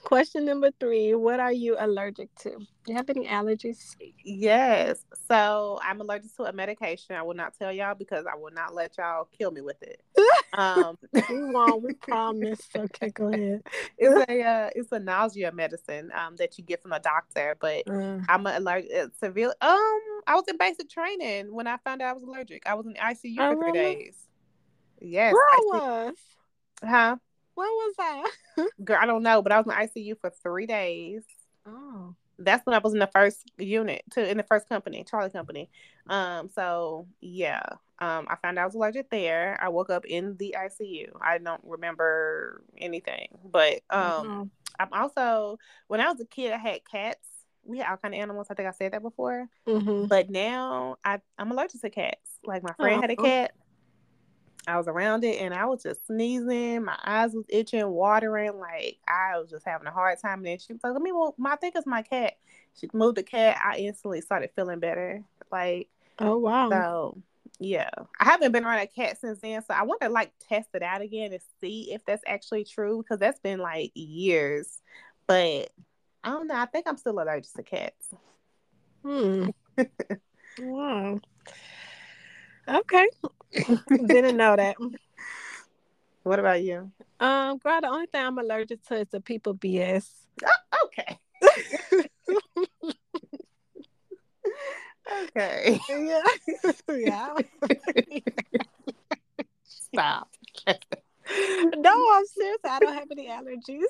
Question number three What are you allergic to? Do you have any allergies? Yes. So I'm allergic to a medication. I will not tell y'all because I will not let y'all kill me with it. Um, we won't. We promise. Okay, go ahead. It's a uh, it's a nausea medicine um, that you get from a doctor, but mm. I'm allergic. Uh, severe. Um, I was in basic training when I found out I was allergic. I was in ICU oh, for three really? days. Yes. Where I was? Huh? Where was I? Girl, I don't know, but I was in ICU for three days. Oh. That's when I was in the first unit to in the first company, Charlie Company. Um, so yeah. Um, I found out I was allergic there. I woke up in the ICU. I don't remember anything. But um mm-hmm. I'm also when I was a kid I had cats. We had all kind of animals. I think I said that before. Mm-hmm. But now I, I'm allergic to cats. Like my friend oh. had a cat. I was around it and I was just sneezing. My eyes was itching, watering. Like I was just having a hard time. And then she was like, "Let me well, my I think it's my cat." She moved the cat. I instantly started feeling better. Like oh wow. So yeah, I haven't been around a cat since then. So I want to like test it out again to see if that's actually true because that's been like years. But I don't know. I think I'm still allergic to cats. Hmm. wow. Okay. Didn't know that. What about you? Um, girl, the only thing I'm allergic to is the people BS. Oh, okay. okay. Yeah. yeah. Stop. no, I'm serious. I don't have any allergies.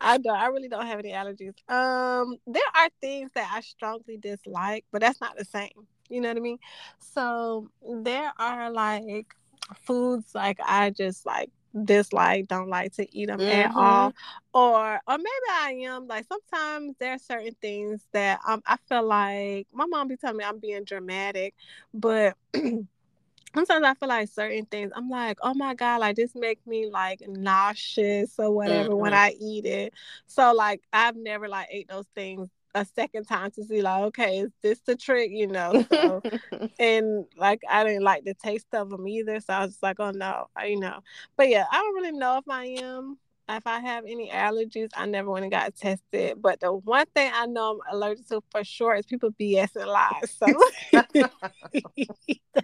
I don't. I really don't have any allergies. Um, there are things that I strongly dislike, but that's not the same. You know what I mean? So there are like foods like I just like dislike, don't like to eat them mm-hmm. at all, or or maybe I am like sometimes there are certain things that um I feel like my mom be telling me I'm being dramatic, but. sometimes I feel like certain things I'm like, oh my god, like this make me like nauseous or whatever mm-hmm. when I eat it. So like I've never like ate those things a second time to see like okay is this the trick you know so, and like i didn't like the taste of them either so i was like oh no I, you know but yeah i don't really know if i am if i have any allergies i never went and got tested but the one thing i know i'm allergic to for sure is people bs and lies so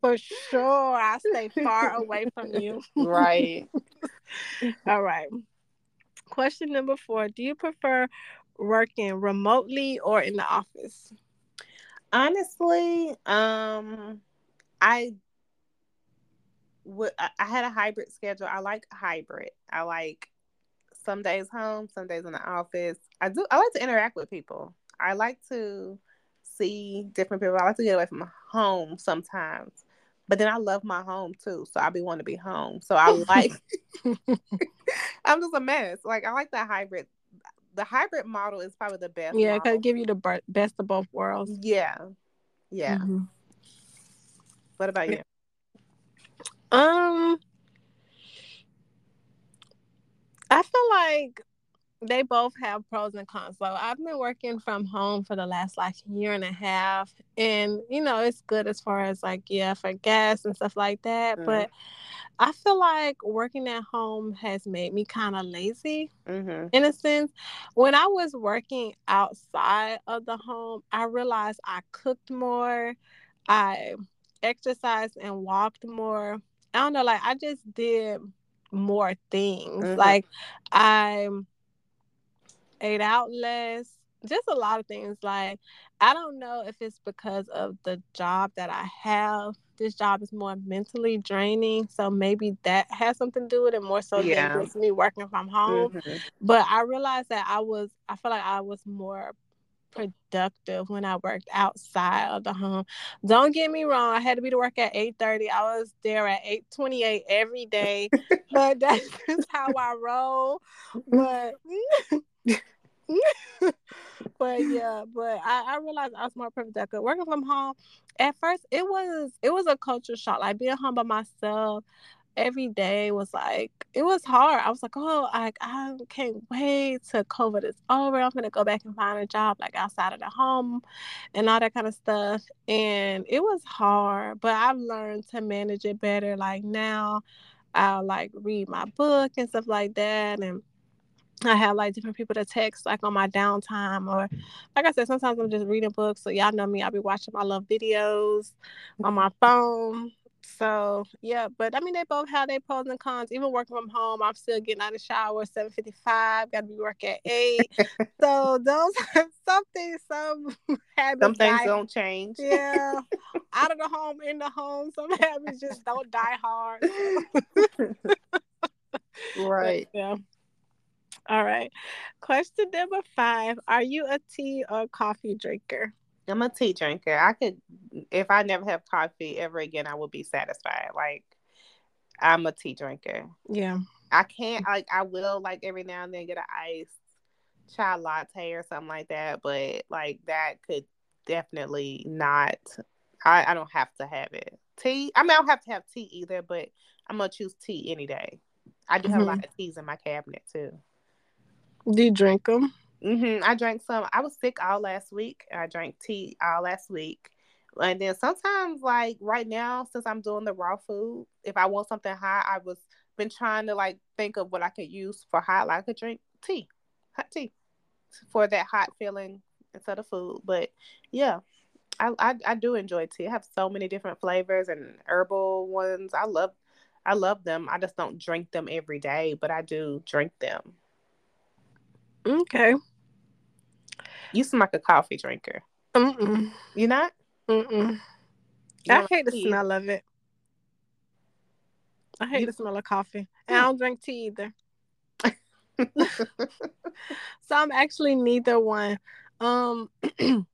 for sure i stay far away from you right All right. Question number four Do you prefer working remotely or in the office? Honestly, um, I would I had a hybrid schedule. I like hybrid. I like some days home, some days in the office. I do I like to interact with people. I like to see different people. I like to get away from home sometimes. But then I love my home too. So I be wanting to be home. So I like I'm just a mess. Like I like that hybrid. The hybrid model is probably the best. Yeah, because give you the best of both worlds. Yeah. Yeah. Mm-hmm. What about you? Um I feel like they both have pros and cons. So I've been working from home for the last like year and a half, and you know it's good as far as like yeah for gas and stuff like that. Mm-hmm. But I feel like working at home has made me kind of lazy mm-hmm. in a sense. When I was working outside of the home, I realized I cooked more, I exercised and walked more. I don't know, like I just did more things. Mm-hmm. Like I ate out less, just a lot of things. Like I don't know if it's because of the job that I have. This job is more mentally draining, so maybe that has something to do with it more so yeah. than just me working from home. Mm-hmm. But I realized that I was, I feel like I was more productive when I worked outside of the home. Don't get me wrong, I had to be to work at 8:30. I was there at 8:28 every day. but that's just how I roll. But but yeah, but I, I realized I was more perfect productive working from home. At first, it was it was a culture shock. Like being home by myself, every day was like it was hard. I was like, oh, I I can't wait till COVID is over. I'm gonna go back and find a job like outside of the home and all that kind of stuff. And it was hard, but I've learned to manage it better. Like now, I'll like read my book and stuff like that, and I have like different people to text like on my downtime or like I said, sometimes I'm just reading books. So y'all know me, I'll be watching my love videos on my phone. So yeah, but I mean they both have their pros and cons. Even working from home, I'm still getting out of the shower seven fifty five. Got to be work at eight. so those something some habits. Some things die, don't change. Yeah, out of the home, in the home. Some habits just don't die hard. right. But, yeah. All right. Question number five Are you a tea or coffee drinker? I'm a tea drinker. I could, if I never have coffee ever again, I would be satisfied. Like, I'm a tea drinker. Yeah. I can't, like, I will, like, every now and then get an iced chai latte or something like that, but, like, that could definitely not, I, I don't have to have it. Tea, I mean, I don't have to have tea either, but I'm going to choose tea any day. I do have mm-hmm. a lot of teas in my cabinet, too. Do you drink them? Mm-hmm. I drank some. I was sick all last week. I drank tea all last week. And then sometimes, like right now, since I'm doing the raw food, if I want something hot, I was been trying to like think of what I could use for hot. Like I could drink tea, hot tea, for that hot feeling instead of food. But yeah, I, I I do enjoy tea. I have so many different flavors and herbal ones. I love I love them. I just don't drink them every day, but I do drink them. Okay. You seem like a coffee drinker. Mm-mm. You not? Mm-mm. You I hate the tea. smell of it. I hate you... the smell of coffee. And I don't drink tea either. so I'm actually neither one. Um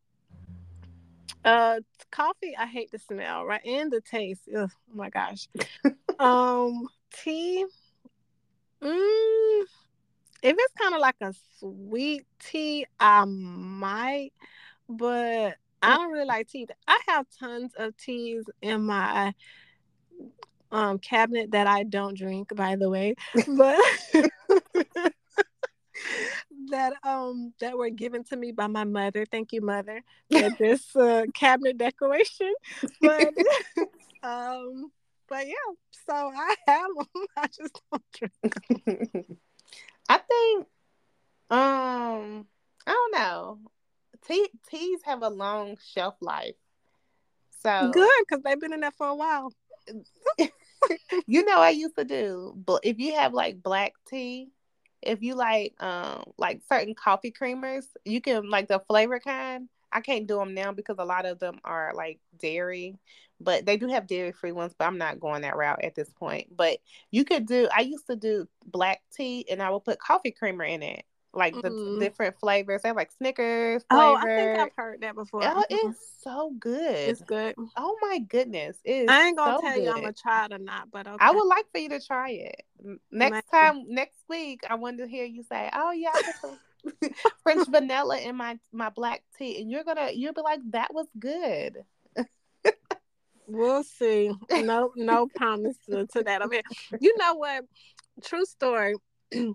uh coffee I hate the smell, right? And the taste. Ugh, oh my gosh. um tea. Mm, if it's kind of like a sweet tea, I might, but I don't really like tea. I have tons of teas in my um cabinet that I don't drink, by the way, but that um that were given to me by my mother. Thank you, mother, for this uh, cabinet decoration. But um, but yeah, so I have them. I just don't drink. I think, um, I don't know. Tea, teas have a long shelf life. So good because they've been in there for a while. you know I used to do, but if you have like black tea, if you like um like certain coffee creamers, you can like the flavor kind. I can't do them now because a lot of them are like dairy, but they do have dairy free ones. But I'm not going that route at this point. But you could do. I used to do black tea, and I would put coffee creamer in it like the mm. different flavors. They have like Snickers. Flavor. Oh, I think I've heard that before. Oh, mm-hmm. it's so good. It's good. Oh my goodness, it's I ain't gonna so tell good. you I'm gonna try it or not, but okay. I would like for you to try it next time. Next week, I wanted to hear you say, "Oh yeah, I put some French vanilla in my my black tea," and you're gonna you'll be like, "That was good." we'll see. No, no promise to, to that. I mean, you know what? True story.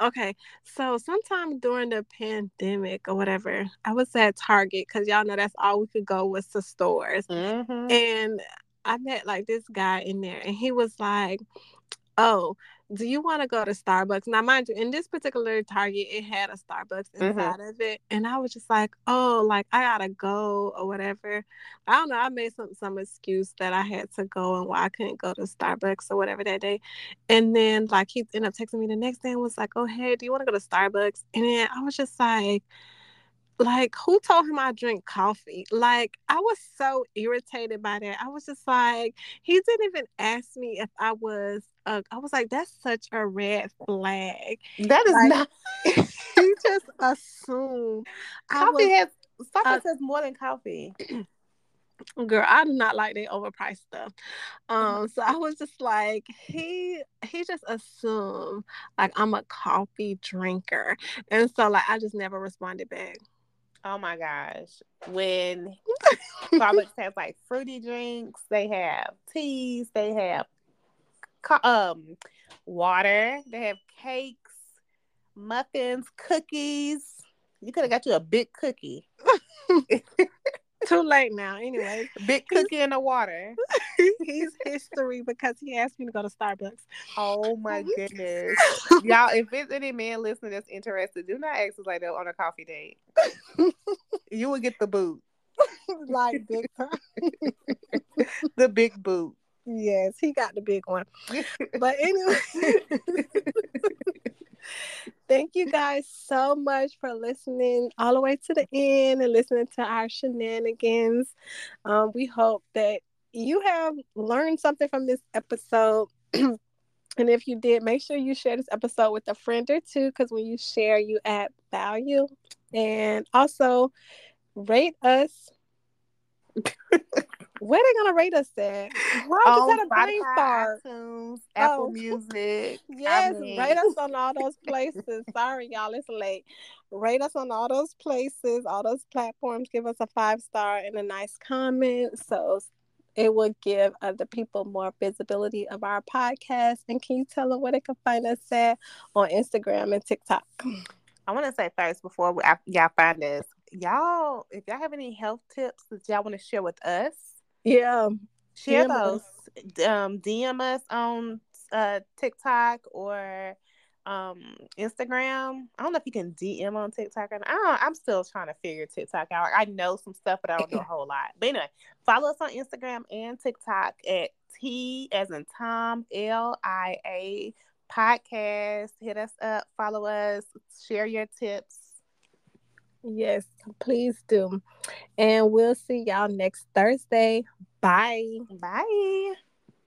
Okay, so sometime during the pandemic or whatever, I was at Target because y'all know that's all we could go was to stores. Mm-hmm. And I met like this guy in there, and he was like, Oh, do you want to go to Starbucks? Now, mind you, in this particular Target, it had a Starbucks mm-hmm. inside mm-hmm. of it, and I was just like, "Oh, like I gotta go or whatever." I don't know. I made some some excuse that I had to go and why I couldn't go to Starbucks or whatever that day, and then like he ended up texting me the next day and was like, "Oh, hey, do you want to go to Starbucks?" And then I was just like like who told him I drink coffee? Like I was so irritated by that. I was just like, he didn't even ask me if I was uh, I was like, that's such a red flag. That is like, not he just assumed coffee was, has uh, has more than coffee. Girl, I do not like that overpriced stuff. Um, so I was just like, he he just assumed like I'm a coffee drinker. And so like I just never responded back. Oh my gosh. When Starbucks has like fruity drinks, they have teas, they have um water, they have cakes, muffins, cookies. You could have got you a big cookie. Too late now. Anyway, big cookie in the water. He's history because he asked me to go to Starbucks. Oh my goodness, y'all! If there's any man listening that's interested, do not ask us like that on a coffee date. You will get the boot, like big time. the big boot. Yes, he got the big one. But anyway. Thank you guys so much for listening all the way to the end and listening to our shenanigans. Um, we hope that you have learned something from this episode. and if you did, make sure you share this episode with a friend or two because when you share, you add value. And also rate us where they gonna rate us at? Why just had a brain fart. iTunes, Apple oh. Music. yes, I mean. rate us on all those places. Sorry, y'all, it's late. Rate us on all those places, all those platforms. Give us a five star and a nice comment. So it would give other people more visibility of our podcast. And can you tell them where they can find us at on Instagram and TikTok? I want to say first before we, y'all find us, y'all, if y'all have any health tips that y'all want to share with us, yeah, share DM those. Us. Um, DM us on uh, TikTok or um Instagram. I don't know if you can DM on TikTok. And I I'm still trying to figure TikTok out. I know some stuff, but I don't know a whole lot. But anyway, follow us on Instagram and TikTok at T as in Tom L I A podcast. Hit us up, follow us, share your tips. Yes, please do. And we'll see y'all next Thursday. Bye. Bye.